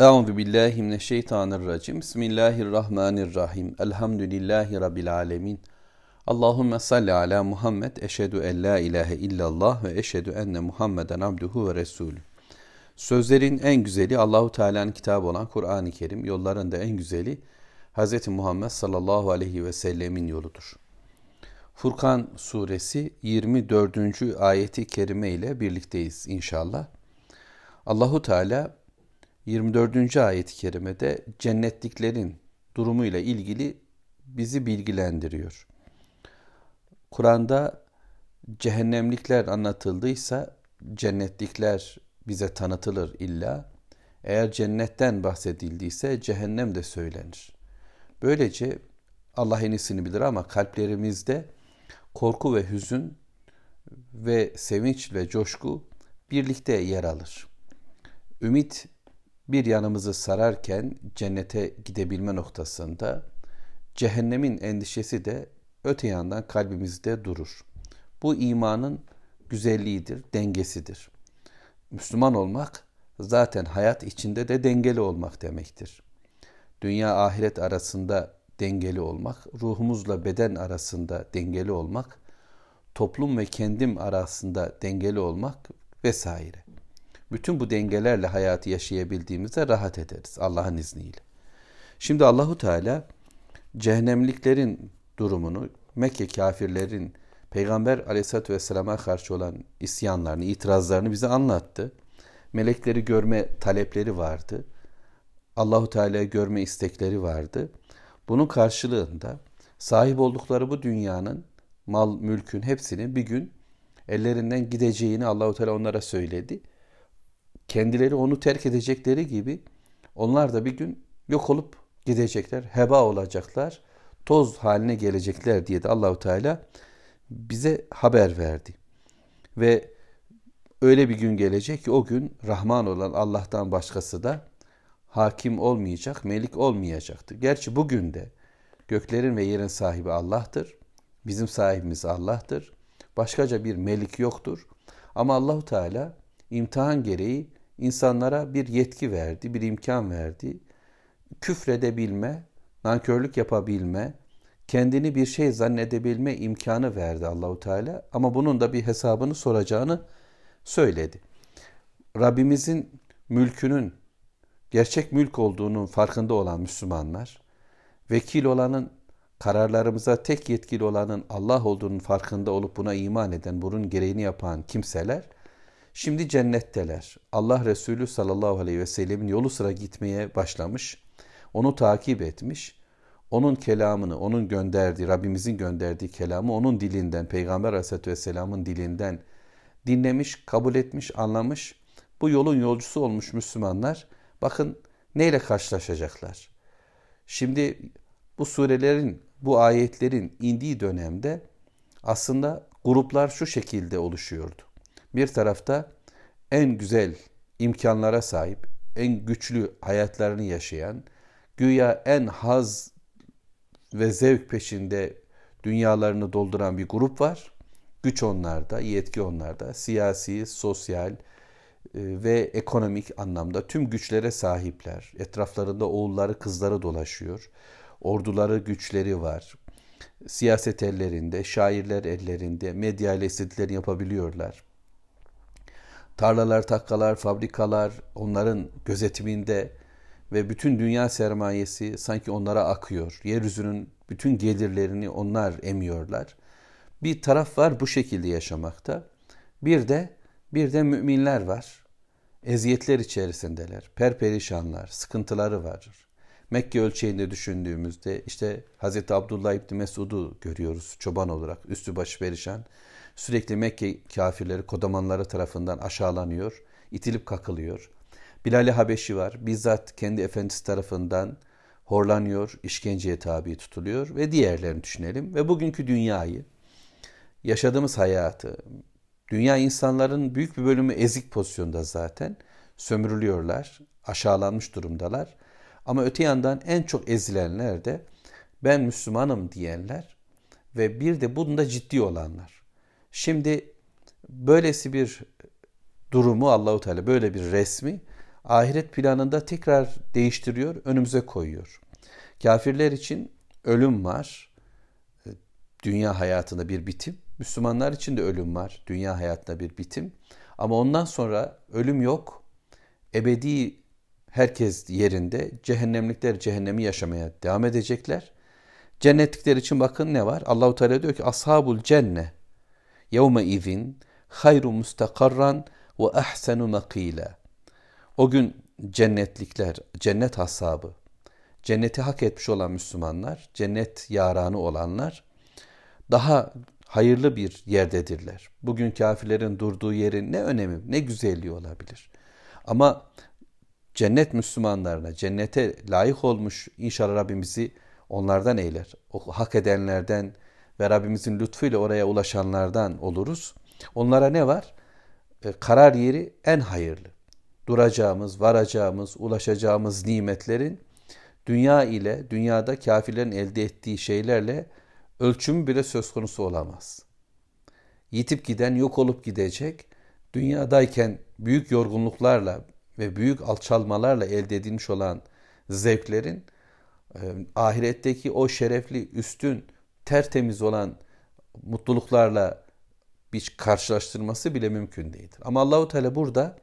Euzu billahi mineşşeytanirracim. Bismillahirrahmanirrahim. Elhamdülillahi rabbil alamin. Allahumme salli ala Muhammed. Eşhedü en la ilahe illallah ve eşhedü enne Muhammeden abduhu ve resulü. Sözlerin en güzeli Allahu Teala'nın kitabı olan Kur'an-ı Kerim. Yolların da en güzeli Hz. Muhammed sallallahu aleyhi ve sellemin yoludur. Furkan suresi 24. ayeti kerime ile birlikteyiz inşallah. Allahu Teala 24. ayet-i kerimede cennetliklerin durumuyla ilgili bizi bilgilendiriyor. Kur'an'da cehennemlikler anlatıldıysa cennetlikler bize tanıtılır illa. Eğer cennetten bahsedildiyse cehennem de söylenir. Böylece Allah en iyisini bilir ama kalplerimizde korku ve hüzün ve sevinç ve coşku birlikte yer alır. Ümit bir yanımızı sararken cennete gidebilme noktasında cehennemin endişesi de öte yandan kalbimizde durur. Bu imanın güzelliğidir, dengesidir. Müslüman olmak zaten hayat içinde de dengeli olmak demektir. Dünya ahiret arasında dengeli olmak, ruhumuzla beden arasında dengeli olmak, toplum ve kendim arasında dengeli olmak vesaire. Bütün bu dengelerle hayatı yaşayabildiğimizde rahat ederiz Allah'ın izniyle. Şimdi Allahu Teala cehennemliklerin durumunu, Mekke kafirlerin Peygamber aleyhissalatü vesselama karşı olan isyanlarını, itirazlarını bize anlattı. Melekleri görme talepleri vardı. Allahu Teala'yı görme istekleri vardı. Bunun karşılığında sahip oldukları bu dünyanın mal, mülkün hepsinin bir gün ellerinden gideceğini Allahu Teala onlara söyledi kendileri onu terk edecekleri gibi onlar da bir gün yok olup gidecekler, heba olacaklar, toz haline gelecekler diye de Allahu Teala bize haber verdi. Ve öyle bir gün gelecek ki o gün Rahman olan Allah'tan başkası da hakim olmayacak, melik olmayacaktır. Gerçi bugün de göklerin ve yerin sahibi Allah'tır. Bizim sahibimiz Allah'tır. Başkaca bir melik yoktur. Ama Allahu Teala imtihan gereği insanlara bir yetki verdi, bir imkan verdi. Küfredebilme, nankörlük yapabilme, kendini bir şey zannedebilme imkanı verdi Allahu Teala ama bunun da bir hesabını soracağını söyledi. Rabbimizin mülkünün gerçek mülk olduğunun farkında olan Müslümanlar, vekil olanın kararlarımıza tek yetkili olanın Allah olduğunun farkında olup buna iman eden, bunun gereğini yapan kimseler Şimdi cennetteler. Allah Resulü sallallahu aleyhi ve sellemin yolu sıra gitmeye başlamış. Onu takip etmiş. Onun kelamını, onun gönderdiği, Rabbimizin gönderdiği kelamı onun dilinden, Peygamber aleyhissalatü vesselamın dilinden dinlemiş, kabul etmiş, anlamış. Bu yolun yolcusu olmuş Müslümanlar bakın neyle karşılaşacaklar. Şimdi bu surelerin, bu ayetlerin indiği dönemde aslında gruplar şu şekilde oluşuyordu. Bir tarafta en güzel imkanlara sahip, en güçlü hayatlarını yaşayan, güya en haz ve zevk peşinde dünyalarını dolduran bir grup var. Güç onlarda, yetki onlarda, siyasi, sosyal e, ve ekonomik anlamda tüm güçlere sahipler. Etraflarında oğulları, kızları dolaşıyor. Orduları, güçleri var. Siyaset ellerinde, şairler ellerinde, medya ile istediklerini yapabiliyorlar tarlalar, takkalar, fabrikalar onların gözetiminde ve bütün dünya sermayesi sanki onlara akıyor. Yeryüzünün bütün gelirlerini onlar emiyorlar. Bir taraf var bu şekilde yaşamakta. Bir de bir de müminler var. Eziyetler içerisindeler. Perperişanlar, sıkıntıları var. Mekke ölçeğinde düşündüğümüzde işte Hazreti Abdullah İbni Mesud'u görüyoruz çoban olarak üstü başı perişan. Sürekli Mekke kafirleri, kodamanları tarafından aşağılanıyor, itilip kakılıyor. Bilal-i Habeşi var. Bizzat kendi efendisi tarafından horlanıyor, işkenceye tabi tutuluyor ve diğerlerini düşünelim. Ve bugünkü dünyayı, yaşadığımız hayatı, dünya insanların büyük bir bölümü ezik pozisyonda zaten. Sömürülüyorlar, aşağılanmış durumdalar. Ama öte yandan en çok ezilenler de ben Müslümanım diyenler ve bir de bunda ciddi olanlar. Şimdi böylesi bir durumu Allahu Teala böyle bir resmi ahiret planında tekrar değiştiriyor, önümüze koyuyor. Kafirler için ölüm var. Dünya hayatında bir bitim. Müslümanlar için de ölüm var. Dünya hayatında bir bitim. Ama ondan sonra ölüm yok. Ebedi herkes yerinde. Cehennemlikler cehennemi yaşamaya devam edecekler. Cennetlikler için bakın ne var? Allahu Teala diyor ki ashabul cenne yevme izin hayru mustakarran ve ahsenu makila. O gün cennetlikler, cennet hasabı, cenneti hak etmiş olan Müslümanlar, cennet yaranı olanlar daha hayırlı bir yerdedirler. Bugün kafirlerin durduğu yerin ne önemi, ne güzelliği olabilir. Ama cennet Müslümanlarına, cennete layık olmuş inşallah Rabbimizi onlardan eyler. O hak edenlerden ve Rabbimizin lütfuyla oraya ulaşanlardan oluruz. Onlara ne var? E, karar yeri en hayırlı. Duracağımız, varacağımız, ulaşacağımız nimetlerin dünya ile, dünyada kafirlerin elde ettiği şeylerle ölçümü bile söz konusu olamaz. Yitip giden yok olup gidecek, dünyadayken büyük yorgunluklarla ve büyük alçalmalarla elde edilmiş olan zevklerin e, ahiretteki o şerefli, üstün, tertemiz olan mutluluklarla bir karşılaştırması bile mümkün değildir. Ama Allahu Teala burada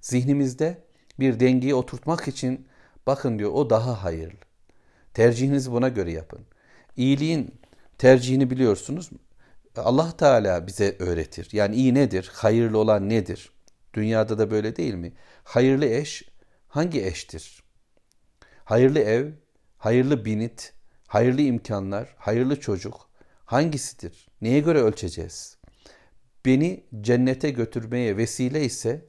zihnimizde bir dengeyi oturtmak için bakın diyor o daha hayırlı. Tercihinizi buna göre yapın. İyiliğin tercihini biliyorsunuz. Allah Teala bize öğretir. Yani iyi nedir? Hayırlı olan nedir? Dünyada da böyle değil mi? Hayırlı eş hangi eştir? Hayırlı ev, hayırlı binit, hayırlı imkanlar, hayırlı çocuk hangisidir? Neye göre ölçeceğiz? Beni cennete götürmeye vesile ise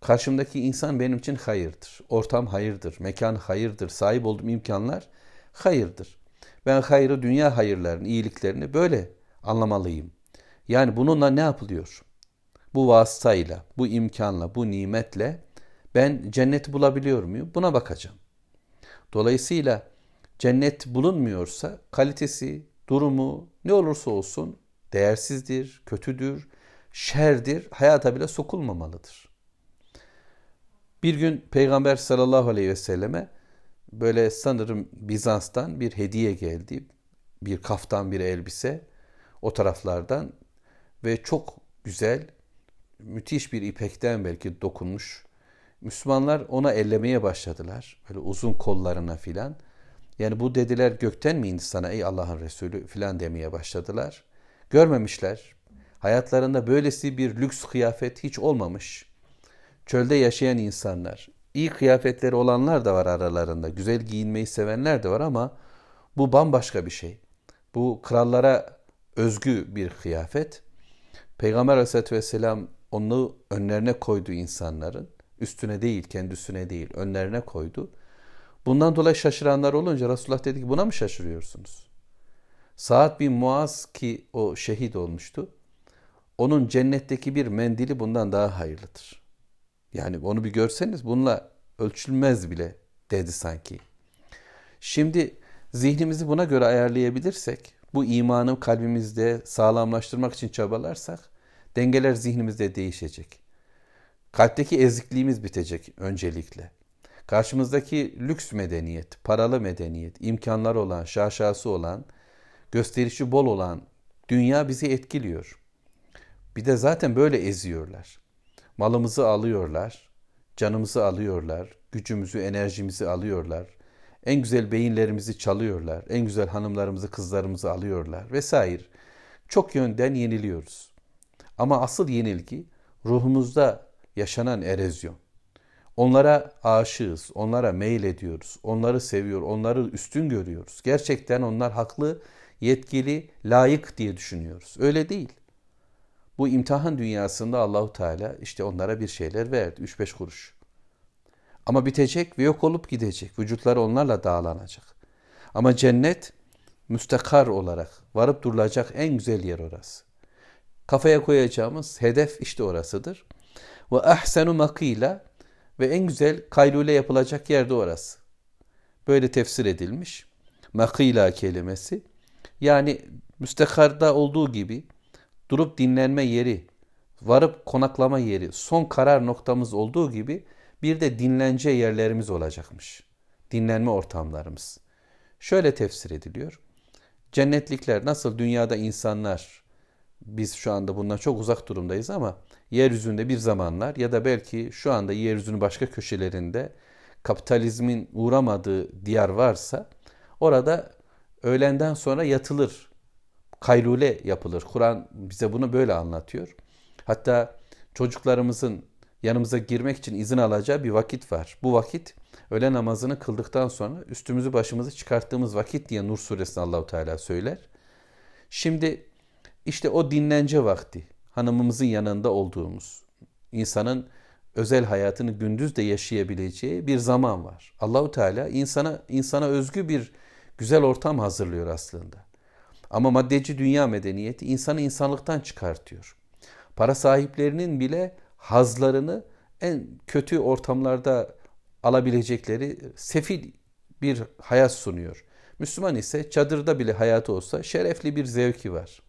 karşımdaki insan benim için hayırdır. Ortam hayırdır, mekan hayırdır, sahip olduğum imkanlar hayırdır. Ben hayrı, dünya hayırlarını, iyiliklerini böyle anlamalıyım. Yani bununla ne yapılıyor? Bu vasıtayla, bu imkanla, bu nimetle ben cenneti bulabiliyor muyum? Buna bakacağım. Dolayısıyla cennet bulunmuyorsa kalitesi, durumu ne olursa olsun değersizdir, kötüdür, şerdir, hayata bile sokulmamalıdır. Bir gün Peygamber sallallahu aleyhi ve selleme böyle sanırım Bizans'tan bir hediye geldi. Bir kaftan, bir elbise o taraflardan ve çok güzel, müthiş bir ipekten belki dokunmuş. Müslümanlar ona ellemeye başladılar. Böyle uzun kollarına filan. Yani bu dediler gökten mi indi sana ey Allah'ın Resulü filan demeye başladılar. Görmemişler. Hayatlarında böylesi bir lüks kıyafet hiç olmamış. Çölde yaşayan insanlar, iyi kıyafetleri olanlar da var aralarında. Güzel giyinmeyi sevenler de var ama bu bambaşka bir şey. Bu krallara özgü bir kıyafet. Peygamber Aleyhisselatü Vesselam onu önlerine koydu insanların. Üstüne değil, kendi üstüne değil, önlerine koydu. Bundan dolayı şaşıranlar olunca Resulullah dedi ki buna mı şaşırıyorsunuz? Saat bin Muaz ki o şehit olmuştu. Onun cennetteki bir mendili bundan daha hayırlıdır. Yani onu bir görseniz bununla ölçülmez bile dedi sanki. Şimdi zihnimizi buna göre ayarlayabilirsek, bu imanı kalbimizde sağlamlaştırmak için çabalarsak dengeler zihnimizde değişecek. Kalpteki ezikliğimiz bitecek öncelikle. Karşımızdaki lüks medeniyet, paralı medeniyet, imkanlar olan, şaşası olan, gösterişi bol olan dünya bizi etkiliyor. Bir de zaten böyle eziyorlar. Malımızı alıyorlar, canımızı alıyorlar, gücümüzü, enerjimizi alıyorlar. En güzel beyinlerimizi çalıyorlar, en güzel hanımlarımızı, kızlarımızı alıyorlar vesaire. Çok yönden yeniliyoruz. Ama asıl yenilgi ruhumuzda yaşanan erozyon. Onlara aşığız, onlara meyil ediyoruz, onları seviyor, onları üstün görüyoruz. Gerçekten onlar haklı, yetkili, layık diye düşünüyoruz. Öyle değil. Bu imtihan dünyasında Allahu Teala işte onlara bir şeyler verdi. 3-5 kuruş. Ama bitecek ve yok olup gidecek. Vücutları onlarla dağlanacak. Ama cennet müstakar olarak varıp durulacak en güzel yer orası. Kafaya koyacağımız hedef işte orasıdır. Ve ahsenu makila ve en güzel kaylule yapılacak yerde orası. Böyle tefsir edilmiş. Makila kelimesi. Yani müstekarda olduğu gibi durup dinlenme yeri, varıp konaklama yeri, son karar noktamız olduğu gibi Bir de dinlence yerlerimiz olacakmış. Dinlenme ortamlarımız. Şöyle tefsir ediliyor. Cennetlikler nasıl dünyada insanlar biz şu anda bundan çok uzak durumdayız ama yeryüzünde bir zamanlar ya da belki şu anda yeryüzünün başka köşelerinde kapitalizmin uğramadığı diyar varsa orada öğlenden sonra yatılır. Kaylule yapılır. Kur'an bize bunu böyle anlatıyor. Hatta çocuklarımızın yanımıza girmek için izin alacağı bir vakit var. Bu vakit öğle namazını kıldıktan sonra üstümüzü başımızı çıkarttığımız vakit diye Nur suresinde Allahu Teala söyler. Şimdi işte o dinlence vakti hanımımızın yanında olduğumuz insanın özel hayatını gündüz de yaşayabileceği bir zaman var. Allahu Teala insana insana özgü bir güzel ortam hazırlıyor aslında. Ama maddeci dünya medeniyeti insanı insanlıktan çıkartıyor. Para sahiplerinin bile hazlarını en kötü ortamlarda alabilecekleri sefil bir hayat sunuyor. Müslüman ise çadırda bile hayatı olsa şerefli bir zevki var.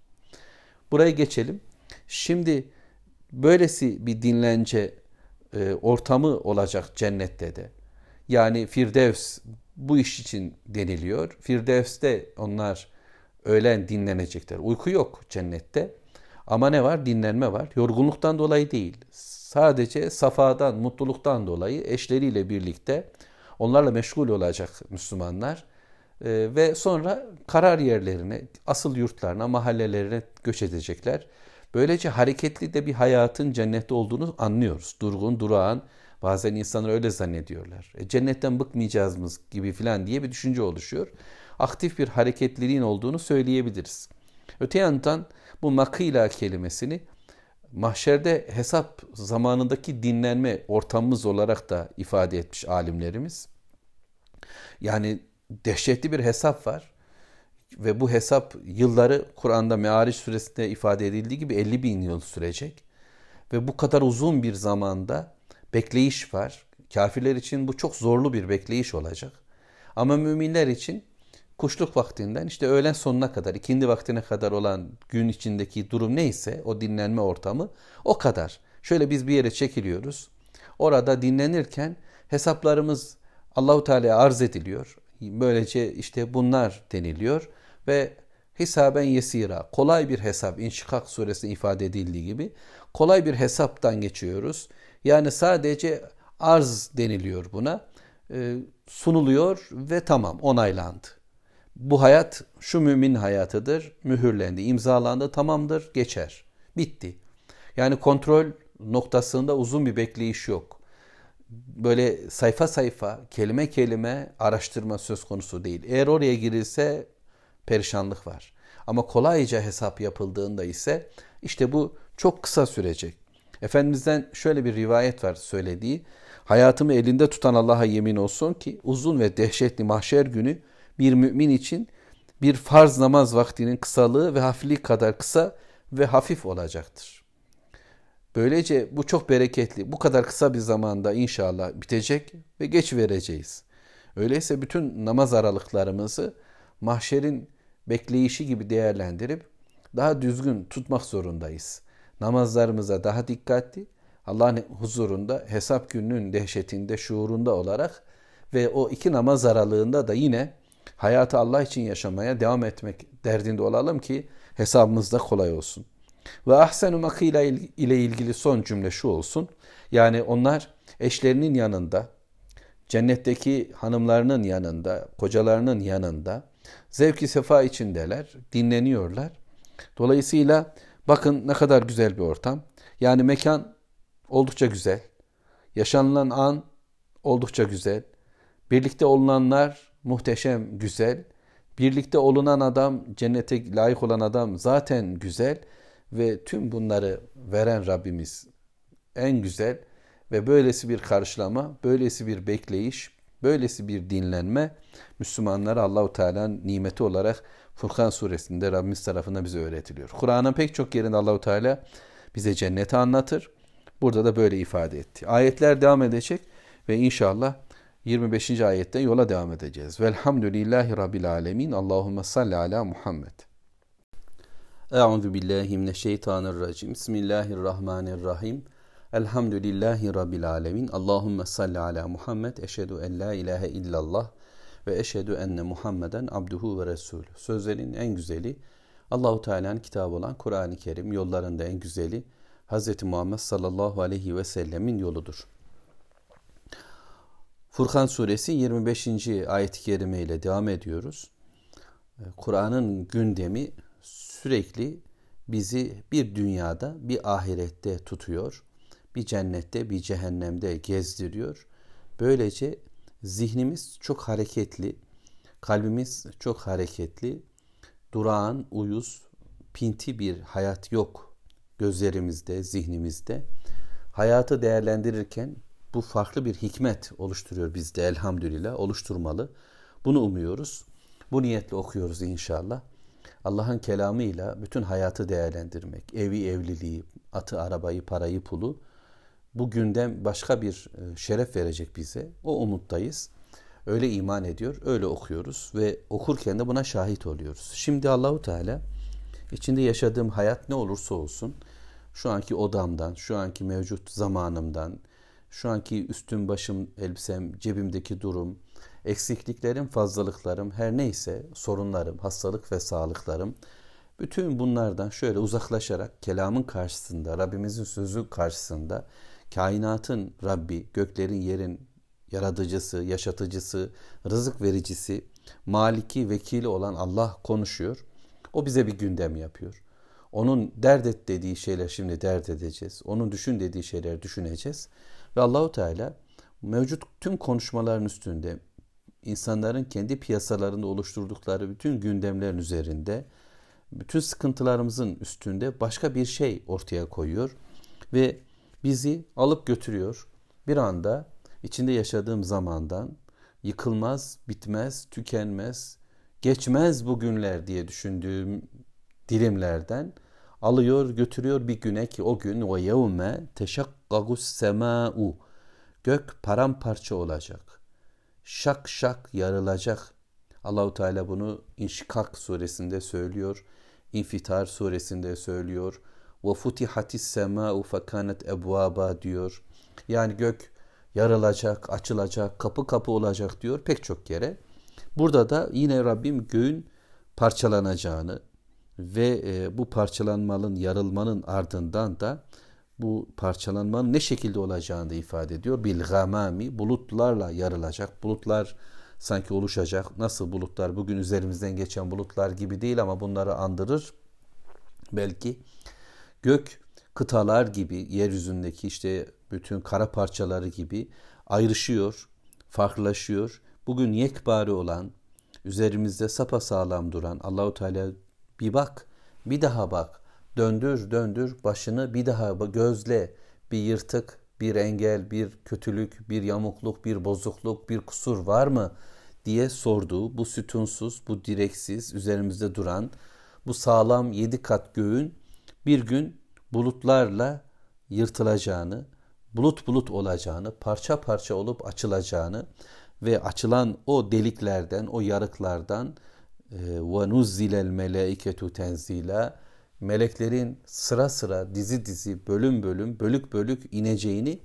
Buraya geçelim. Şimdi böylesi bir dinlence e, ortamı olacak cennette de. Yani Firdevs bu iş için deniliyor. Firdevs'te onlar öğlen dinlenecekler. Uyku yok cennette. Ama ne var? Dinlenme var. Yorgunluktan dolayı değil. Sadece safadan, mutluluktan dolayı eşleriyle birlikte onlarla meşgul olacak Müslümanlar. Ee, ve sonra karar yerlerine, asıl yurtlarına, mahallelerine göç edecekler. Böylece hareketli de bir hayatın cennette olduğunu anlıyoruz. Durgun, durağan, bazen insanlar öyle zannediyorlar. E, cennetten bıkmayacağız mı gibi filan diye bir düşünce oluşuyor. Aktif bir hareketliliğin olduğunu söyleyebiliriz. Öte yandan bu makıyla kelimesini mahşerde hesap zamanındaki dinlenme ortamımız olarak da ifade etmiş alimlerimiz. Yani dehşetli bir hesap var. Ve bu hesap yılları Kur'an'da Meariç suresinde ifade edildiği gibi 50 bin yıl sürecek. Ve bu kadar uzun bir zamanda bekleyiş var. Kafirler için bu çok zorlu bir bekleyiş olacak. Ama müminler için kuşluk vaktinden işte öğlen sonuna kadar, ikindi vaktine kadar olan gün içindeki durum neyse o dinlenme ortamı o kadar. Şöyle biz bir yere çekiliyoruz. Orada dinlenirken hesaplarımız Allahu Teala'ya arz ediliyor. Böylece işte bunlar deniliyor ve hisaben yesira kolay bir hesap İnşikak suresinde ifade edildiği gibi kolay bir hesaptan geçiyoruz. Yani sadece arz deniliyor buna. E, sunuluyor ve tamam onaylandı. Bu hayat şu mümin hayatıdır. Mühürlendi, imzalandı, tamamdır, geçer. Bitti. Yani kontrol noktasında uzun bir bekleyiş yok. Böyle sayfa sayfa, kelime kelime araştırma söz konusu değil. Eğer oraya girilse perişanlık var. Ama kolayca hesap yapıldığında ise işte bu çok kısa sürecek. Efendimizden şöyle bir rivayet var söylediği. Hayatımı elinde tutan Allah'a yemin olsun ki uzun ve dehşetli mahşer günü bir mümin için bir farz namaz vaktinin kısalığı ve hafifliği kadar kısa ve hafif olacaktır. Böylece bu çok bereketli. Bu kadar kısa bir zamanda inşallah bitecek ve geç vereceğiz. Öyleyse bütün namaz aralıklarımızı mahşerin bekleyişi gibi değerlendirip daha düzgün tutmak zorundayız. Namazlarımıza daha dikkatli, Allah'ın huzurunda hesap gününün dehşetinde, şuurunda olarak ve o iki namaz aralığında da yine hayatı Allah için yaşamaya devam etmek derdinde olalım ki hesabımız da kolay olsun. Ve ahsenu makıyla ile ilgili son cümle şu olsun. Yani onlar eşlerinin yanında, cennetteki hanımlarının yanında, kocalarının yanında zevki sefa içindeler, dinleniyorlar. Dolayısıyla bakın ne kadar güzel bir ortam. Yani mekan oldukça güzel. Yaşanılan an oldukça güzel. Birlikte olunanlar muhteşem, güzel. Birlikte olunan adam, cennete layık olan adam zaten güzel ve tüm bunları veren Rabbimiz en güzel ve böylesi bir karşılama, böylesi bir bekleyiş, böylesi bir dinlenme Müslümanlara Allahu Teala'nın nimeti olarak Furkan suresinde Rabbimiz tarafından bize öğretiliyor. Kur'an'ın pek çok yerinde Allahu Teala bize cenneti anlatır. Burada da böyle ifade etti. Ayetler devam edecek ve inşallah 25. ayetten yola devam edeceğiz. Velhamdülillahi Rabbil Alemin. Allahümme salli ala Muhammed. Euzu billahi mineşşeytanirracim. Bismillahirrahmanirrahim. Elhamdülillahi Rabbil alemin. Allahümme salli ala Muhammed. Eşhedü en la ilahe illallah ve eşhedü enne Muhammeden abduhu ve resulü. Sözlerin en güzeli Allahu Teala'nın kitabı olan Kur'an-ı Kerim yollarında en güzeli Hz. Muhammed sallallahu aleyhi ve sellemin yoludur. Furkan suresi 25. ayet-i kerime ile devam ediyoruz. Kur'an'ın gündemi sürekli bizi bir dünyada bir ahirette tutuyor. Bir cennette bir cehennemde gezdiriyor. Böylece zihnimiz çok hareketli, kalbimiz çok hareketli, durağan, uyuz, pinti bir hayat yok gözlerimizde, zihnimizde. Hayatı değerlendirirken bu farklı bir hikmet oluşturuyor bizde elhamdülillah, oluşturmalı. Bunu umuyoruz. Bu niyetle okuyoruz inşallah. Allah'ın kelamıyla bütün hayatı değerlendirmek, evi evliliği, atı arabayı, parayı pulu bu günden başka bir e, şeref verecek bize. O umuttayız. Öyle iman ediyor, öyle okuyoruz ve okurken de buna şahit oluyoruz. Şimdi Allahu Teala içinde yaşadığım hayat ne olursa olsun şu anki odamdan, şu anki mevcut zamanımdan, şu anki üstüm başım, elbisem, cebimdeki durum, eksikliklerim, fazlalıklarım, her neyse sorunlarım, hastalık ve sağlıklarım bütün bunlardan şöyle uzaklaşarak kelamın karşısında, Rabbimizin sözü karşısında kainatın Rabbi, göklerin yerin yaratıcısı, yaşatıcısı, rızık vericisi, maliki, vekili olan Allah konuşuyor. O bize bir gündem yapıyor. Onun dert et dediği şeyler şimdi dert edeceğiz. Onun düşün dediği şeyler düşüneceğiz. Ve Allahu Teala mevcut tüm konuşmaların üstünde insanların kendi piyasalarında oluşturdukları bütün gündemlerin üzerinde bütün sıkıntılarımızın üstünde başka bir şey ortaya koyuyor ve bizi alıp götürüyor. Bir anda içinde yaşadığım zamandan yıkılmaz, bitmez, tükenmez, geçmez bu günler diye düşündüğüm dilimlerden alıyor götürüyor bir güne ki o gün o yevme teşakkagus sema'u gök paramparça olacak. Şak şak yarılacak. Allahu Teala bunu İnşikak suresinde söylüyor. İnfitar suresinde söylüyor. Ve futihatis sema'u fekanet ebvaba diyor. Yani gök yarılacak, açılacak, kapı kapı olacak diyor pek çok yere. Burada da yine Rabbim göğün parçalanacağını ve e, bu parçalanmanın, yarılmanın ardından da bu parçalanmanın ne şekilde olacağını da ifade ediyor. Bil gamami bulutlarla yarılacak. Bulutlar sanki oluşacak. Nasıl bulutlar bugün üzerimizden geçen bulutlar gibi değil ama bunları andırır. Belki gök kıtalar gibi yeryüzündeki işte bütün kara parçaları gibi ayrışıyor, farklılaşıyor. Bugün yekbari olan, üzerimizde sapa duran Allahu Teala bir bak, bir daha bak. Döndür, döndür başını bir daha gözle. Bir yırtık, bir engel, bir kötülük, bir yamukluk, bir bozukluk, bir kusur var mı diye sorduğu bu sütunsuz, bu direksiz, üzerimizde duran bu sağlam yedi kat göğün bir gün bulutlarla yırtılacağını, bulut bulut olacağını, parça parça olup açılacağını ve açılan o deliklerden, o yarıklardan ve nuzzilel melaiketu tenzila meleklerin sıra sıra dizi dizi bölüm bölüm bölük bölük ineceğini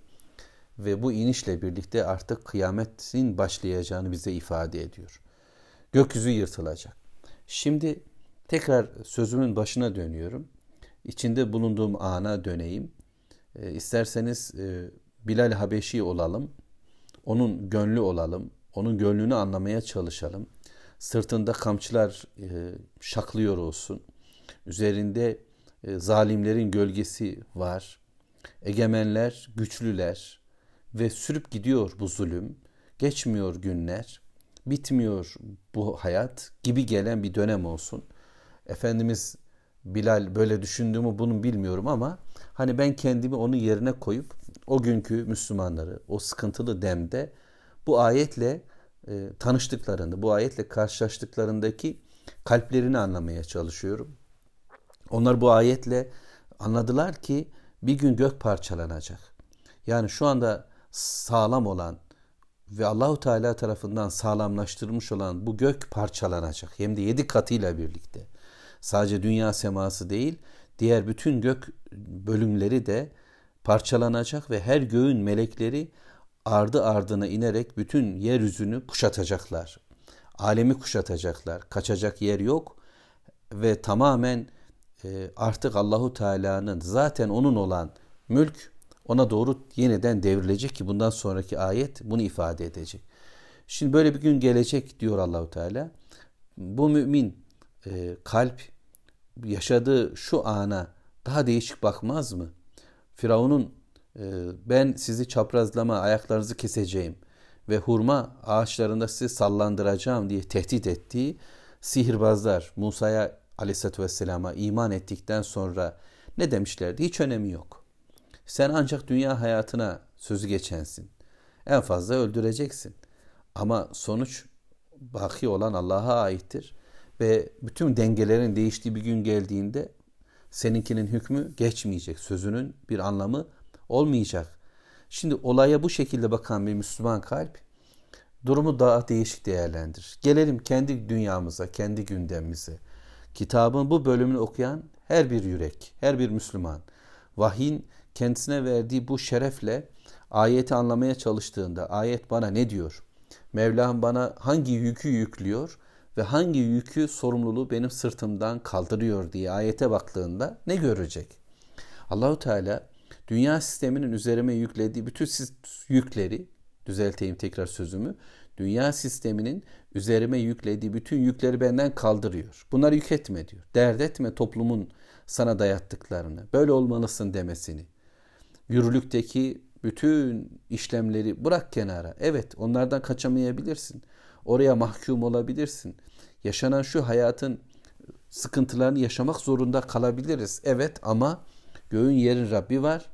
ve bu inişle birlikte artık kıyametin başlayacağını bize ifade ediyor. Gökyüzü yırtılacak. Şimdi tekrar sözümün başına dönüyorum. İçinde bulunduğum ana döneyim. E, isterseniz e, Bilal Habeşi olalım. Onun gönlü olalım. Onun gönlünü anlamaya çalışalım. Sırtında kamçılar e, şaklıyor olsun. Üzerinde e, zalimlerin gölgesi var. Egemenler, güçlüler ve sürüp gidiyor bu zulüm. Geçmiyor günler. Bitmiyor bu hayat gibi gelen bir dönem olsun. Efendimiz Bilal böyle düşündüğümü bunu bilmiyorum ama hani ben kendimi onun yerine koyup o günkü Müslümanları o sıkıntılı demde bu ayetle e, tanıştıklarında, bu ayetle karşılaştıklarındaki kalplerini anlamaya çalışıyorum. Onlar bu ayetle anladılar ki bir gün gök parçalanacak. Yani şu anda sağlam olan ve Allahu Teala tarafından sağlamlaştırılmış olan bu gök parçalanacak. Hem de yedi katıyla birlikte. Sadece dünya seması değil, diğer bütün gök bölümleri de parçalanacak ve her göğün melekleri ardı ardına inerek bütün yeryüzünü kuşatacaklar. Alemi kuşatacaklar. Kaçacak yer yok ve tamamen e, artık Allahu Teala'nın zaten onun olan mülk ona doğru yeniden devrilecek ki bundan sonraki ayet bunu ifade edecek. Şimdi böyle bir gün gelecek diyor Allahu Teala. Bu mümin e, kalp yaşadığı şu ana daha değişik bakmaz mı? Firavun'un e, ben sizi çaprazlama ayaklarınızı keseceğim ve hurma ağaçlarında sizi sallandıracağım diye tehdit ettiği sihirbazlar Musa'ya aleyhissalatü vesselama iman ettikten sonra ne demişlerdi? Hiç önemi yok. Sen ancak dünya hayatına sözü geçensin. En fazla öldüreceksin. Ama sonuç baki olan Allah'a aittir. Ve bütün dengelerin değiştiği bir gün geldiğinde seninkinin hükmü geçmeyecek. Sözünün bir anlamı olmayacak. Şimdi olaya bu şekilde bakan bir Müslüman kalp durumu daha değişik değerlendirir. Gelelim kendi dünyamıza, kendi gündemimize. Kitabın bu bölümünü okuyan her bir yürek, her bir Müslüman vahyin kendisine verdiği bu şerefle ayeti anlamaya çalıştığında ayet bana ne diyor? Mevlam bana hangi yükü yüklüyor ve hangi yükü sorumluluğu benim sırtımdan kaldırıyor diye ayete baktığında ne görecek? Allahu Teala dünya sisteminin üzerime yüklediği bütün yükleri düzelteyim tekrar sözümü. Dünya sisteminin üzerime yüklediği bütün yükleri benden kaldırıyor. Bunları yük etme diyor. Dert etme toplumun sana dayattıklarını. Böyle olmalısın demesini. Yürürlükteki bütün işlemleri bırak kenara. Evet onlardan kaçamayabilirsin. Oraya mahkum olabilirsin. Yaşanan şu hayatın sıkıntılarını yaşamak zorunda kalabiliriz. Evet ama göğün yerin Rabbi var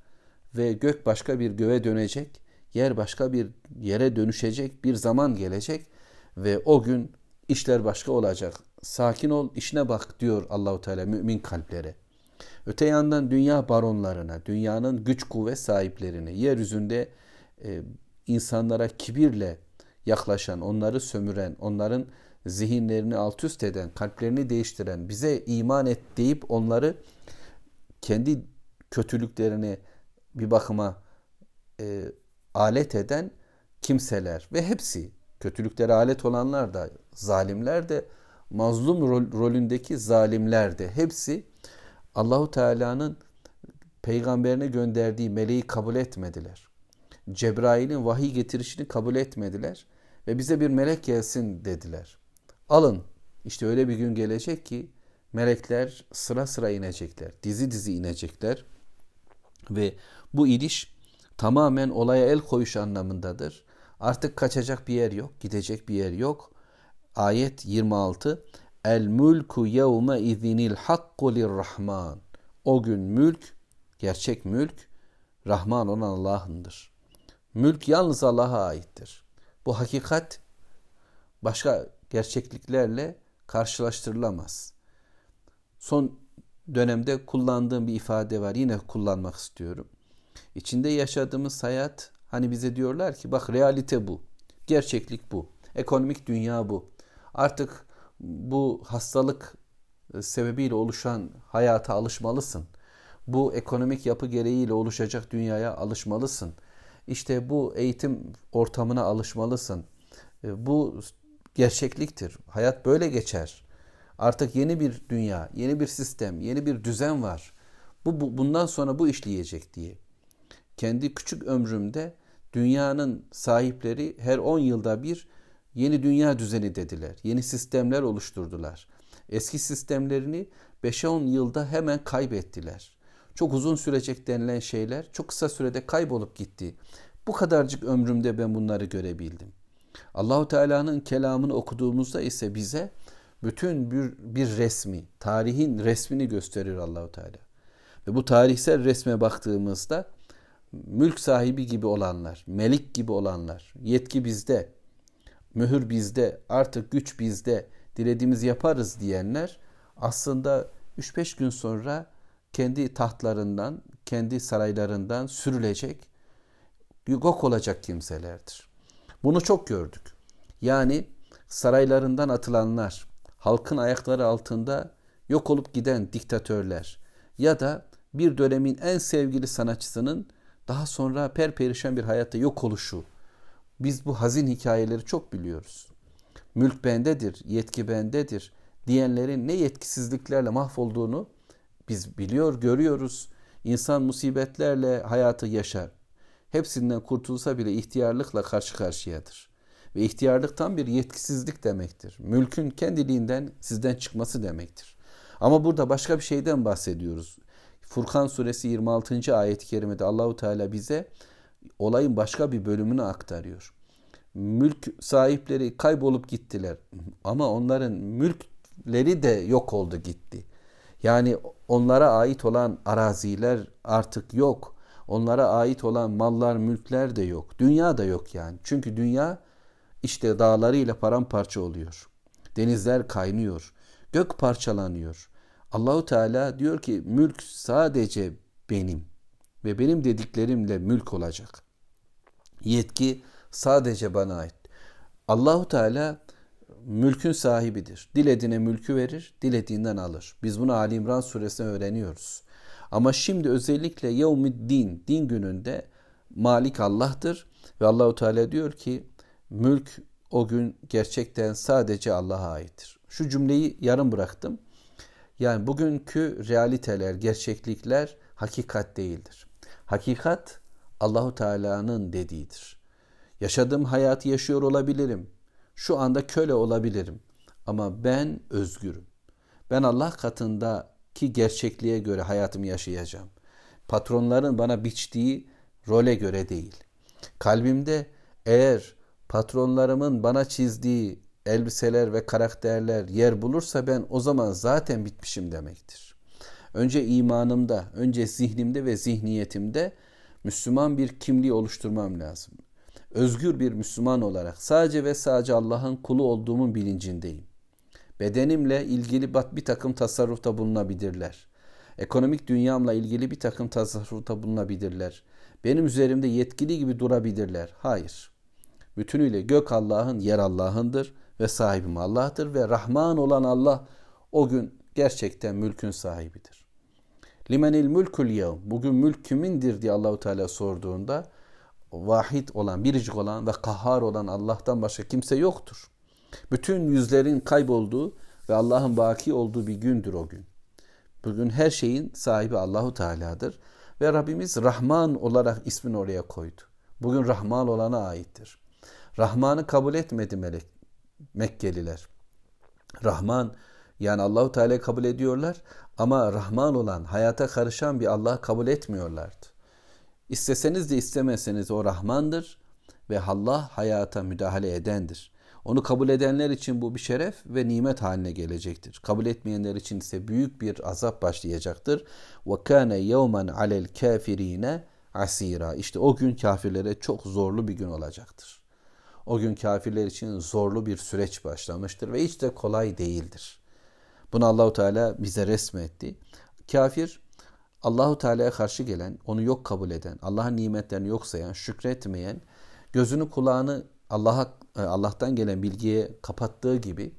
ve gök başka bir göğe dönecek. Yer başka bir yere dönüşecek. Bir zaman gelecek ve o gün işler başka olacak. Sakin ol, işine bak diyor Allahu Teala mümin kalplere. Öte yandan dünya baronlarına, dünyanın güç kuvvet sahiplerine, yeryüzünde e, insanlara kibirle yaklaşan, onları sömüren, onların zihinlerini alt üst eden, kalplerini değiştiren, bize iman et deyip onları kendi kötülüklerini bir bakıma e, alet eden kimseler ve hepsi kötülüklere alet olanlar da zalimler de mazlum rol, rolündeki zalimler de hepsi Allahu Teala'nın peygamberine gönderdiği meleği kabul etmediler. Cebrail'in vahiy getirişini kabul etmediler ve bize bir melek gelsin dediler. Alın işte öyle bir gün gelecek ki melekler sıra sıra inecekler, dizi dizi inecekler ve bu iniş tamamen olaya el koyuş anlamındadır. Artık kaçacak bir yer yok, gidecek bir yer yok. Ayet 26 El mulku yevme izinil hakku lirrahman. O gün mülk, gerçek mülk, Rahman olan Allah'ındır. Mülk yalnız Allah'a aittir. Bu hakikat başka gerçekliklerle karşılaştırılamaz. Son dönemde kullandığım bir ifade var. Yine kullanmak istiyorum. İçinde yaşadığımız hayat hani bize diyorlar ki bak realite bu. Gerçeklik bu. Ekonomik dünya bu. Artık bu hastalık e, sebebiyle oluşan hayata alışmalısın. Bu ekonomik yapı gereğiyle oluşacak dünyaya alışmalısın. İşte bu eğitim ortamına alışmalısın. E, bu gerçekliktir. Hayat böyle geçer. Artık yeni bir dünya, yeni bir sistem, yeni bir düzen var. Bu, bu bundan sonra bu işleyecek diye. Kendi küçük ömrümde dünyanın sahipleri her 10 yılda bir yeni dünya düzeni dediler. Yeni sistemler oluşturdular. Eski sistemlerini 5-10 yılda hemen kaybettiler. Çok uzun sürecek denilen şeyler çok kısa sürede kaybolup gitti. Bu kadarcık ömrümde ben bunları görebildim. Allahu Teala'nın kelamını okuduğumuzda ise bize bütün bir, bir resmi, tarihin resmini gösterir Allahu Teala. Ve bu tarihsel resme baktığımızda mülk sahibi gibi olanlar, melik gibi olanlar, yetki bizde, mühür bizde, artık güç bizde, dilediğimiz yaparız diyenler aslında 3-5 gün sonra kendi tahtlarından, kendi saraylarından sürülecek, yok olacak kimselerdir. Bunu çok gördük. Yani saraylarından atılanlar, halkın ayakları altında yok olup giden diktatörler ya da bir dönemin en sevgili sanatçısının Daha sonra perperişan bir hayatta yok oluşu. Biz bu hazin hikayeleri çok biliyoruz. Mülk bendedir, yetki bendedir diyenlerin ne yetkisizliklerle mahvolduğunu biz biliyor, görüyoruz. İnsan musibetlerle hayatı yaşar. Hepsinden kurtulsa bile ihtiyarlıkla karşı karşıyadır. Ve ihtiyarlık tam bir yetkisizlik demektir. Mülkün kendiliğinden sizden çıkması demektir. Ama burada başka bir şeyden bahsediyoruz. Furkan suresi 26. ayet-i kerimede Allahu Teala bize olayın başka bir bölümünü aktarıyor. Mülk sahipleri kaybolup gittiler ama onların mülkleri de yok oldu gitti. Yani onlara ait olan araziler artık yok. Onlara ait olan mallar, mülkler de yok. Dünya da yok yani. Çünkü dünya işte dağlarıyla paramparça oluyor. Denizler kaynıyor. Gök parçalanıyor. Allahu Teala diyor ki mülk sadece benim ve benim dediklerimle mülk olacak. Yetki sadece bana ait. Allahu Teala mülkün sahibidir. Dilediğine mülkü verir, dilediğinden alır. Biz bunu Ali İmran suresinde öğreniyoruz. Ama şimdi özellikle yevmiddin, din gününde Malik Allah'tır ve Allahu Teala diyor ki mülk o gün gerçekten sadece Allah'a aittir. Şu cümleyi yarım bıraktım. Yani bugünkü realiteler, gerçeklikler hakikat değildir. Hakikat Allahu Teala'nın dediğidir. Yaşadığım hayatı yaşıyor olabilirim. Şu anda köle olabilirim. Ama ben özgürüm. Ben Allah katındaki gerçekliğe göre hayatımı yaşayacağım. Patronların bana biçtiği role göre değil. Kalbimde eğer patronlarımın bana çizdiği elbiseler ve karakterler yer bulursa ben o zaman zaten bitmişim demektir. Önce imanımda, önce zihnimde ve zihniyetimde Müslüman bir kimliği oluşturmam lazım. Özgür bir Müslüman olarak sadece ve sadece Allah'ın kulu olduğumun bilincindeyim. Bedenimle ilgili bir takım tasarrufta bulunabilirler. Ekonomik dünyamla ilgili bir takım tasarrufta bulunabilirler. Benim üzerimde yetkili gibi durabilirler. Hayır. Bütünüyle gök Allah'ın, yer Allah'ındır ve sahibim Allah'tır ve Rahman olan Allah o gün gerçekten mülkün sahibidir. Limenil mülkül yevm. Bugün mülk kimindir diye Allahu Teala sorduğunda vahid olan, biricik olan ve kahhar olan Allah'tan başka kimse yoktur. Bütün yüzlerin kaybolduğu ve Allah'ın baki olduğu bir gündür o gün. Bugün her şeyin sahibi Allahu Teala'dır ve Rabbimiz Rahman olarak ismini oraya koydu. Bugün Rahman olana aittir. Rahman'ı kabul etmedi melek Mekkeliler. Rahman yani Allahu Teala'yı kabul ediyorlar ama Rahman olan, hayata karışan bir Allah kabul etmiyorlardı. İsteseniz de istemeseniz o Rahmandır ve Allah hayata müdahale edendir. Onu kabul edenler için bu bir şeref ve nimet haline gelecektir. Kabul etmeyenler için ise büyük bir azap başlayacaktır. Kana yevmen alel kafirine asira. İşte o gün kafirlere çok zorlu bir gün olacaktır. O gün kafirler için zorlu bir süreç başlamıştır ve hiç de kolay değildir. Bunu Allahu Teala bize resmetti. Kafir Allahu Teala'ya karşı gelen, onu yok kabul eden, Allah'ın nimetlerini yok sayan, şükretmeyen, gözünü kulağını Allah'a e, Allah'tan gelen bilgiye kapattığı gibi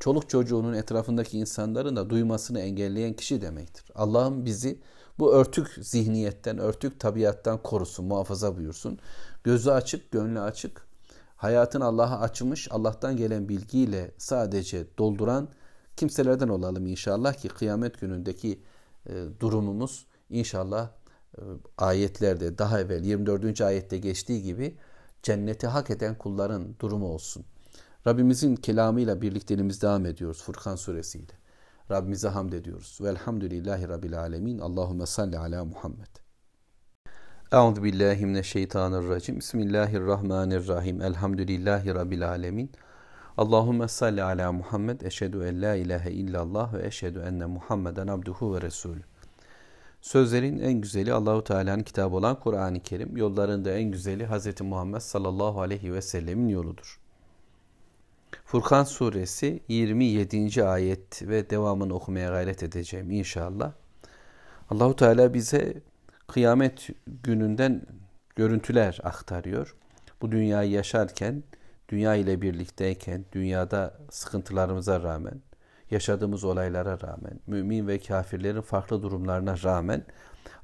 çoluk çocuğunun etrafındaki insanların da duymasını engelleyen kişi demektir. Allah'ım bizi bu örtük zihniyetten, örtük tabiattan korusun, muhafaza buyursun. Gözü açık, gönlü açık, hayatın Allah'a açmış, Allah'tan gelen bilgiyle sadece dolduran kimselerden olalım inşallah ki kıyamet günündeki durumumuz inşallah e, ayetlerde daha evvel 24. ayette geçtiği gibi cenneti hak eden kulların durumu olsun. Rabbimizin kelamıyla birlikteliğimiz devam ediyoruz Furkan suresiyle. Rabbimize hamd ediyoruz. Velhamdülillahi Rabbil alemin. Allahümme salli ala Muhammed. Euzu billahi mineşşeytanirracim. Bismillahirrahmanirrahim. Elhamdülillahi rabbil alamin. Allahumme salli ala Muhammed. Eşhedü en la ilahe illallah ve eşhedü enne Muhammeden abduhu ve resulü. Sözlerin en güzeli Allahu Teala'nın kitabı olan Kur'an-ı Kerim. Yollarında en güzeli Hz. Muhammed sallallahu aleyhi ve sellemin yoludur. Furkan suresi 27. ayet ve devamını okumaya gayret edeceğim inşallah. Allahu Teala bize kıyamet gününden görüntüler aktarıyor. Bu dünyayı yaşarken, dünya ile birlikteyken, dünyada sıkıntılarımıza rağmen, yaşadığımız olaylara rağmen, mümin ve kafirlerin farklı durumlarına rağmen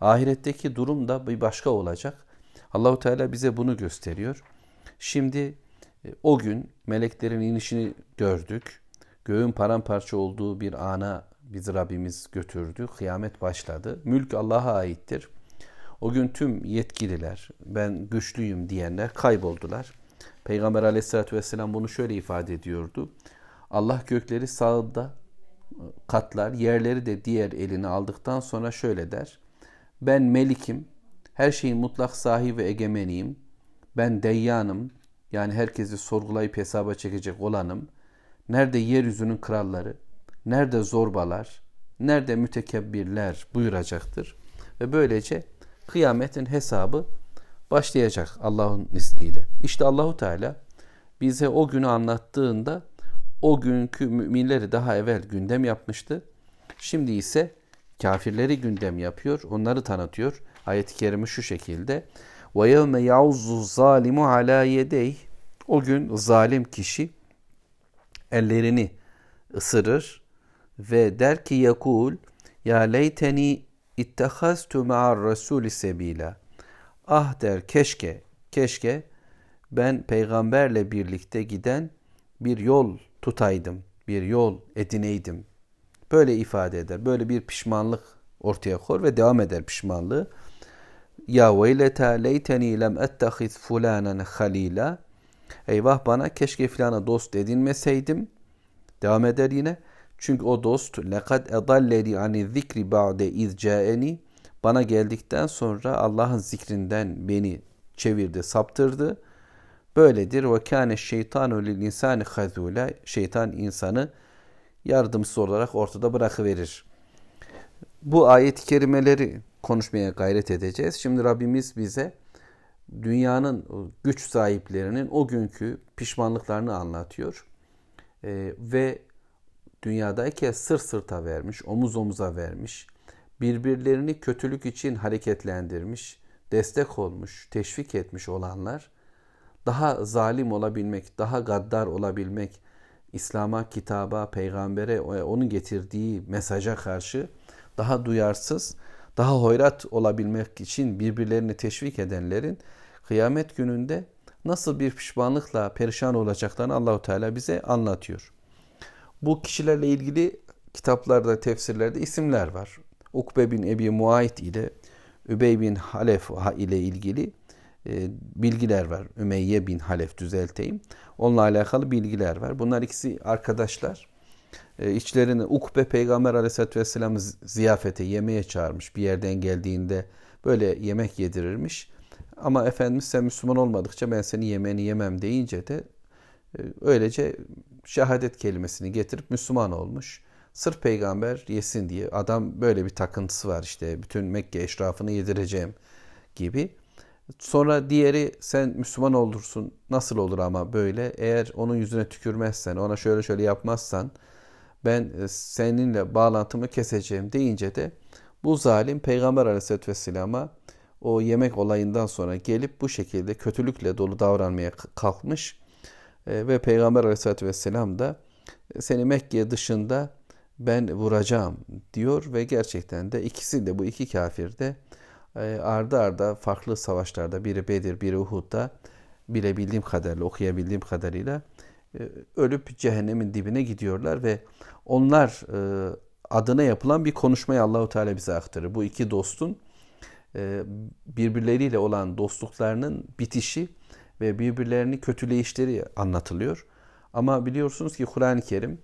Ahiretteki durum da bir başka olacak. Allahu Teala bize bunu gösteriyor. Şimdi e, o gün meleklerin inişini gördük. Göğün paramparça olduğu bir ana bizi Rabbimiz götürdü. Kıyamet başladı. Mülk Allah'a aittir. O gün tüm yetkililer, ben güçlüyüm diyenler kayboldular. Peygamber aleyhissalatü vesselam bunu şöyle ifade ediyordu. Allah gökleri sağında katlar, yerleri de diğer eline aldıktan sonra şöyle der. Ben melikim, her şeyin mutlak sahibi ve egemeniyim. Ben deyyanım, yani herkesi sorgulayıp hesaba çekecek olanım. Nerede yeryüzünün kralları, nerede zorbalar, nerede mütekebbirler buyuracaktır. Ve böylece kıyametin hesabı başlayacak Allah'ın izniyle. İşte Allahu Teala bize o günü anlattığında o günkü müminleri daha evvel gündem yapmıştı. Şimdi ise kafirleri gündem yapıyor, onları tanıtıyor. Ayet-i kerime şu şekilde. Ve yevme yauzu zalimu ala yedey. O gün zalim kişi ellerini ısırır ve der ki yakul ya leyteni ittehaztu ma'ar rasuli sebila. Ah der keşke, keşke ben peygamberle birlikte giden bir yol tutaydım, bir yol edineydim. Böyle ifade eder. Böyle bir pişmanlık ortaya koyar ve devam eder pişmanlığı. Ya veyleta leyteni lem ettehiz fulanen halila. Eyvah bana keşke filana dost edinmeseydim. Devam eder yine. Çünkü o dost lekad edalleni ani zikri ba'de iz caeni bana geldikten sonra Allah'ın zikrinden beni çevirdi, saptırdı. Böyledir. Ve kâne şeytanu lil insani hazûle. Şeytan insanı yardımsız olarak ortada bırakıverir. Bu ayet-i kerimeleri konuşmaya gayret edeceğiz. Şimdi Rabbimiz bize dünyanın güç sahiplerinin o günkü pişmanlıklarını anlatıyor. Ee, ve dünyadayken sır sırta vermiş, omuz omuza vermiş, birbirlerini kötülük için hareketlendirmiş, destek olmuş, teşvik etmiş olanlar daha zalim olabilmek, daha gaddar olabilmek, İslam'a, kitaba, peygambere, onun getirdiği mesaja karşı daha duyarsız, daha hoyrat olabilmek için birbirlerini teşvik edenlerin kıyamet gününde nasıl bir pişmanlıkla perişan olacaklarını Allahu Teala bize anlatıyor. Bu kişilerle ilgili kitaplarda, tefsirlerde isimler var. Ukbe bin Ebi Muayit ile Übey bin Halef ile ilgili e, bilgiler var. Ümeyye bin Halef düzelteyim. Onunla alakalı bilgiler var. Bunlar ikisi arkadaşlar. E, Ukbe Peygamber aleyhissalatü vesselam ziyafete, yemeğe çağırmış. Bir yerden geldiğinde böyle yemek yedirirmiş. Ama Efendimiz sen Müslüman olmadıkça ben seni yemeğini yemem deyince de e, öylece şehadet kelimesini getirip Müslüman olmuş. Sırf peygamber yesin diye adam böyle bir takıntısı var işte bütün Mekke eşrafını yedireceğim gibi. Sonra diğeri sen Müslüman olursun nasıl olur ama böyle eğer onun yüzüne tükürmezsen ona şöyle şöyle yapmazsan ben e, seninle bağlantımı keseceğim deyince de bu zalim Peygamber aleyhisselatü vesselama o yemek olayından sonra gelip bu şekilde kötülükle dolu davranmaya kalkmış e, ve Peygamber aleyhisselatü vesselam da e, seni Mekke dışında ben vuracağım diyor ve gerçekten de ikisi de bu iki kafir de e, ardı arda farklı savaşlarda biri Bedir biri Uhud'da bilebildiğim kadarıyla okuyabildiğim kadarıyla e, ölüp cehennemin dibine gidiyorlar ve onlar e, adına yapılan bir konuşmayı Allahu Teala bize aktarır. Bu iki dostun birbirleriyle olan dostluklarının bitişi ve birbirlerini kötüleyişleri anlatılıyor. Ama biliyorsunuz ki Kur'an-ı Kerim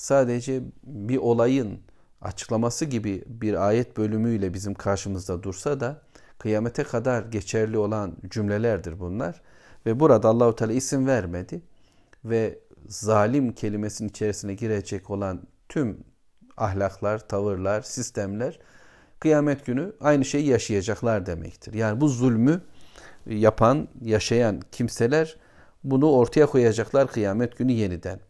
sadece bir olayın açıklaması gibi bir ayet bölümüyle bizim karşımızda dursa da kıyamete kadar geçerli olan cümlelerdir bunlar. Ve burada Allahu Teala isim vermedi ve zalim kelimesinin içerisine girecek olan tüm ahlaklar, tavırlar, sistemler kıyamet günü aynı şeyi yaşayacaklar demektir. Yani bu zulmü yapan, yaşayan kimseler bunu ortaya koyacaklar kıyamet günü yeniden.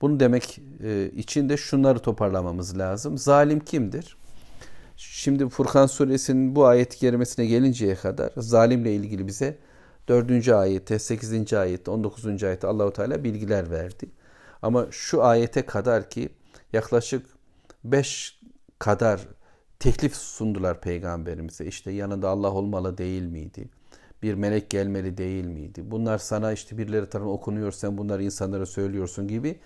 Bunu demek e, için de şunları toparlamamız lazım. Zalim kimdir? Şimdi Furkan suresinin bu ayet kerimesine gelinceye kadar zalimle ilgili bize 4. ayette, 8. ayette, 19. ayette Allahu Teala bilgiler verdi. Ama şu ayete kadar ki yaklaşık 5 kadar teklif sundular peygamberimize. İşte yanında Allah olmalı değil miydi? Bir melek gelmeli değil miydi? Bunlar sana işte birileri tarafından okunuyor sen bunları insanlara söylüyorsun gibi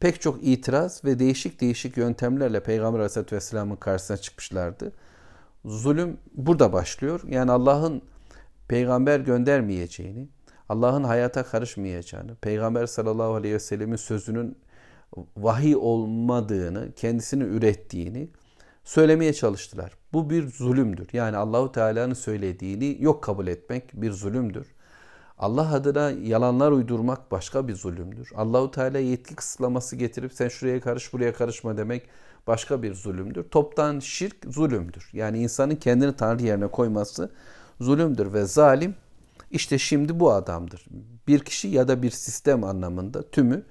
pek çok itiraz ve değişik değişik yöntemlerle Peygamber Aleyhisselatü Vesselam'ın karşısına çıkmışlardı. Zulüm burada başlıyor. Yani Allah'ın peygamber göndermeyeceğini, Allah'ın hayata karışmayacağını, Peygamber sallallahu aleyhi ve sellemin sözünün vahiy olmadığını, kendisini ürettiğini söylemeye çalıştılar. Bu bir zulümdür. Yani Allahu Teala'nın söylediğini yok kabul etmek bir zulümdür. Allah adına yalanlar uydurmak başka bir zulümdür. Allahu Teala yetki kısıtlaması getirip sen şuraya karış buraya karışma demek başka bir zulümdür. Toptan şirk zulümdür. Yani insanın kendini Tanrı yerine koyması zulümdür ve zalim işte şimdi bu adamdır. Bir kişi ya da bir sistem anlamında tümü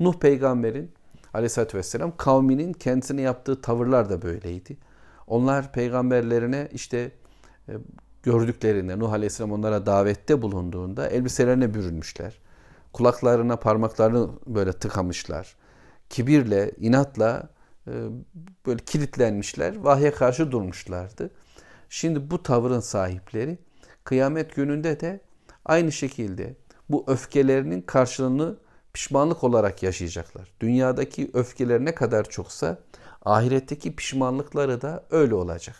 Nuh peygamberin aleyhissalatü vesselam kavminin kendisine yaptığı tavırlar da böyleydi. Onlar peygamberlerine işte e, gördüklerinde Nuh aleyhisselam onlara davette bulunduğunda elbiselerine bürünmüşler. Kulaklarına parmaklarını böyle tıkamışlar. Kibirle, inatla e, böyle kilitlenmişler. Vahye karşı durmuşlardı. Şimdi bu tavırın sahipleri kıyamet gününde de aynı şekilde bu öfkelerinin karşılığını pişmanlık olarak yaşayacaklar. Dünyadaki öfkeler ne kadar çoksa ahiretteki pişmanlıkları da öyle olacak.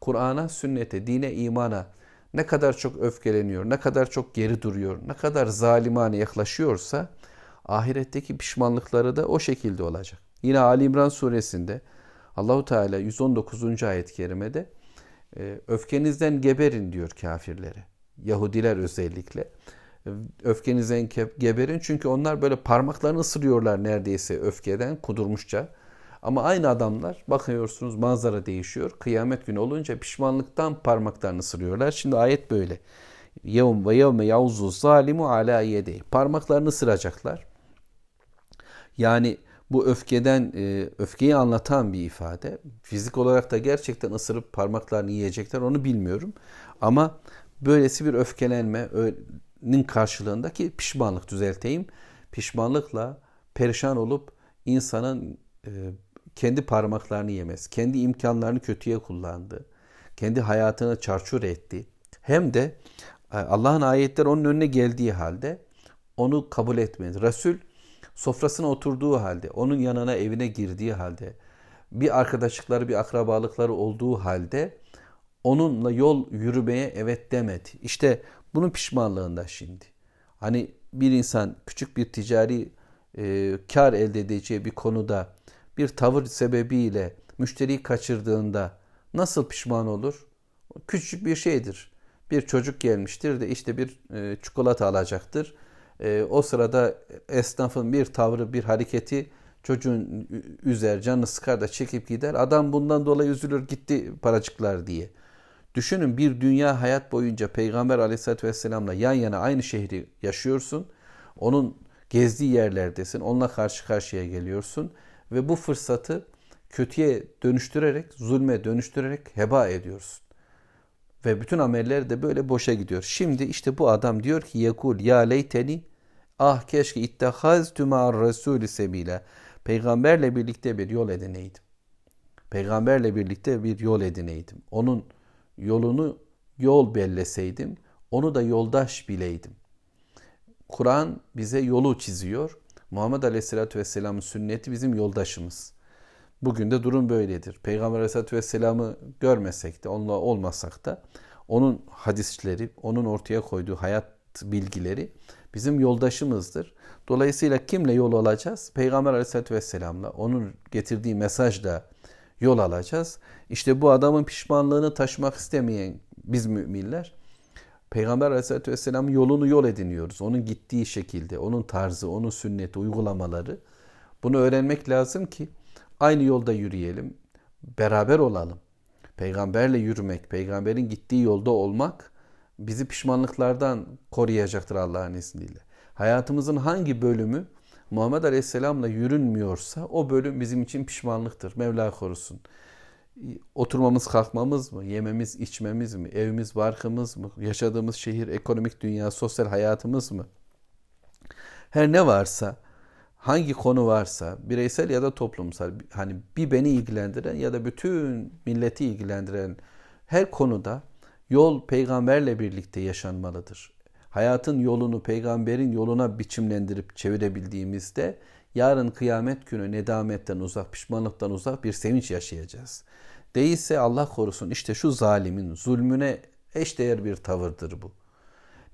Kur'an'a, sünnete, dine, imana ne kadar çok öfkeleniyor, ne kadar çok geri duruyor, ne kadar zalimane yaklaşıyorsa ahiretteki pişmanlıkları da o şekilde olacak. Yine Ali İmran suresinde Allahu Teala 119. ayet-i kerimede e, öfkenizden geberin diyor kafirlere. Yahudiler özellikle. Öfkenizden geberin çünkü onlar böyle parmaklarını ısırıyorlar neredeyse öfkeden kudurmuşça. Ama aynı adamlar bakıyorsunuz manzara değişiyor. Kıyamet günü olunca pişmanlıktan parmaklarını ısırıyorlar. Şimdi ayet böyle. Yevm ve yevme yavzu zalimu ala yedey. Parmaklarını ısıracaklar. Yani bu öfkeden e, öfkeyi anlatan bir ifade. Fizik olarak da gerçekten ısırıp parmaklarını yiyecekler onu bilmiyorum. Ama böylesi bir öfkelenmenin karşılığındaki pişmanlık düzelteyim. Pişmanlıkla perişan olup insanın e, kendi parmaklarını yemez, kendi imkanlarını kötüye kullandı, kendi hayatını çarçur etti. Hem de e, Allah'ın ayetleri onun önüne geldiği halde onu kabul etmedi. Resul sofrasına oturduğu halde, onun yanına evine girdiği halde, bir arkadaşlıkları, bir akrabalıkları olduğu halde onunla yol yürümeye evet demedi. İşte bunun pişmanlığında şimdi. Hani bir insan küçük bir ticari e, kar elde edeceği bir konuda bir tavır sebebiyle müşteriyi kaçırdığında nasıl pişman olur? Küçük bir şeydir. Bir çocuk gelmiştir de işte bir e, çikolata alacaktır. E, o sırada esnafın bir tavrı, bir hareketi çocuğun üzer, canını sıkar da çekip gider. Adam bundan dolayı üzülür gitti paracıklar diye. Düşünün bir dünya hayat boyunca Peygamber aleyhissalatü vesselamla yan yana aynı şehri yaşıyorsun. Onun gezdiği yerlerdesin. Onunla karşı karşıya geliyorsun ve bu fırsatı kötüye dönüştürerek, zulme dönüştürerek heba ediyorsun. Ve bütün ameller de böyle boşa gidiyor. Şimdi işte bu adam diyor ki yekul ya leyteni ah keşke ittehaztü ma'ar resulü sebile. Peygamberle birlikte bir yol edineydim. Peygamberle birlikte bir yol edineydim. Onun yolunu yol belleseydim, onu da yoldaş bileydim. Kur'an bize yolu çiziyor Muhammed Aleyhisselatü Vesselam'ın sünneti bizim yoldaşımız. Bugün de durum böyledir. Peygamber Aleyhisselatü Vesselam'ı görmesek de, onunla olmasak da onun hadisleri, onun ortaya koyduğu hayat bilgileri bizim yoldaşımızdır. Dolayısıyla kimle yol alacağız? Peygamber Aleyhisselatü Vesselam'la, onun getirdiği mesajla yol alacağız. İşte bu adamın pişmanlığını taşımak istemeyen biz müminler Peygamber Aleyhisselatü Vesselam'ın yolunu yol ediniyoruz. Onun gittiği şekilde, onun tarzı, onun sünneti, uygulamaları. Bunu öğrenmek lazım ki aynı yolda yürüyelim, beraber olalım. Peygamberle yürümek, peygamberin gittiği yolda olmak bizi pişmanlıklardan koruyacaktır Allah'ın izniyle. Hayatımızın hangi bölümü Muhammed Aleyhisselam'la yürünmüyorsa o bölüm bizim için pişmanlıktır. Mevla korusun oturmamız kalkmamız mı, yememiz içmemiz mi, evimiz barkımız mı, yaşadığımız şehir, ekonomik dünya, sosyal hayatımız mı? Her ne varsa hangi konu varsa bireysel ya da toplumsal hani bir beni ilgilendiren ya da bütün milleti ilgilendiren her konuda yol peygamberle birlikte yaşanmalıdır. Hayatın yolunu peygamberin yoluna biçimlendirip çevirebildiğimizde yarın kıyamet günü nedametten uzak, pişmanlıktan uzak bir sevinç yaşayacağız. Değilse Allah korusun işte şu zalimin zulmüne eşdeğer bir tavırdır bu.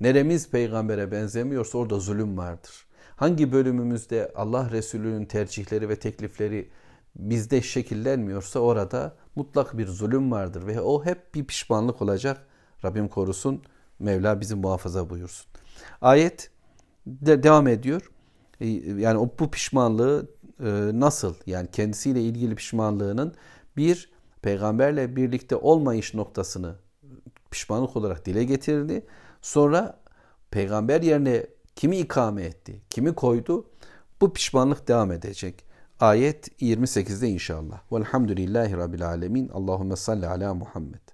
Neremiz peygambere benzemiyorsa orada zulüm vardır. Hangi bölümümüzde Allah Resulü'nün tercihleri ve teklifleri bizde şekillenmiyorsa orada mutlak bir zulüm vardır ve o hep bir pişmanlık olacak. Rabbim korusun, Mevla bizi muhafaza buyursun. Ayet de devam ediyor. Yani bu pişmanlığı e, nasıl yani kendisiyle ilgili pişmanlığının bir peygamberle birlikte olmayış noktasını pişmanlık olarak dile getirdi. Sonra peygamber yerine kimi ikame etti, kimi koydu? Bu pişmanlık devam edecek. Ayet 28'de inşallah. Velhamdülillahi Rabbil Alemin. Allahümme salli ala Muhammed.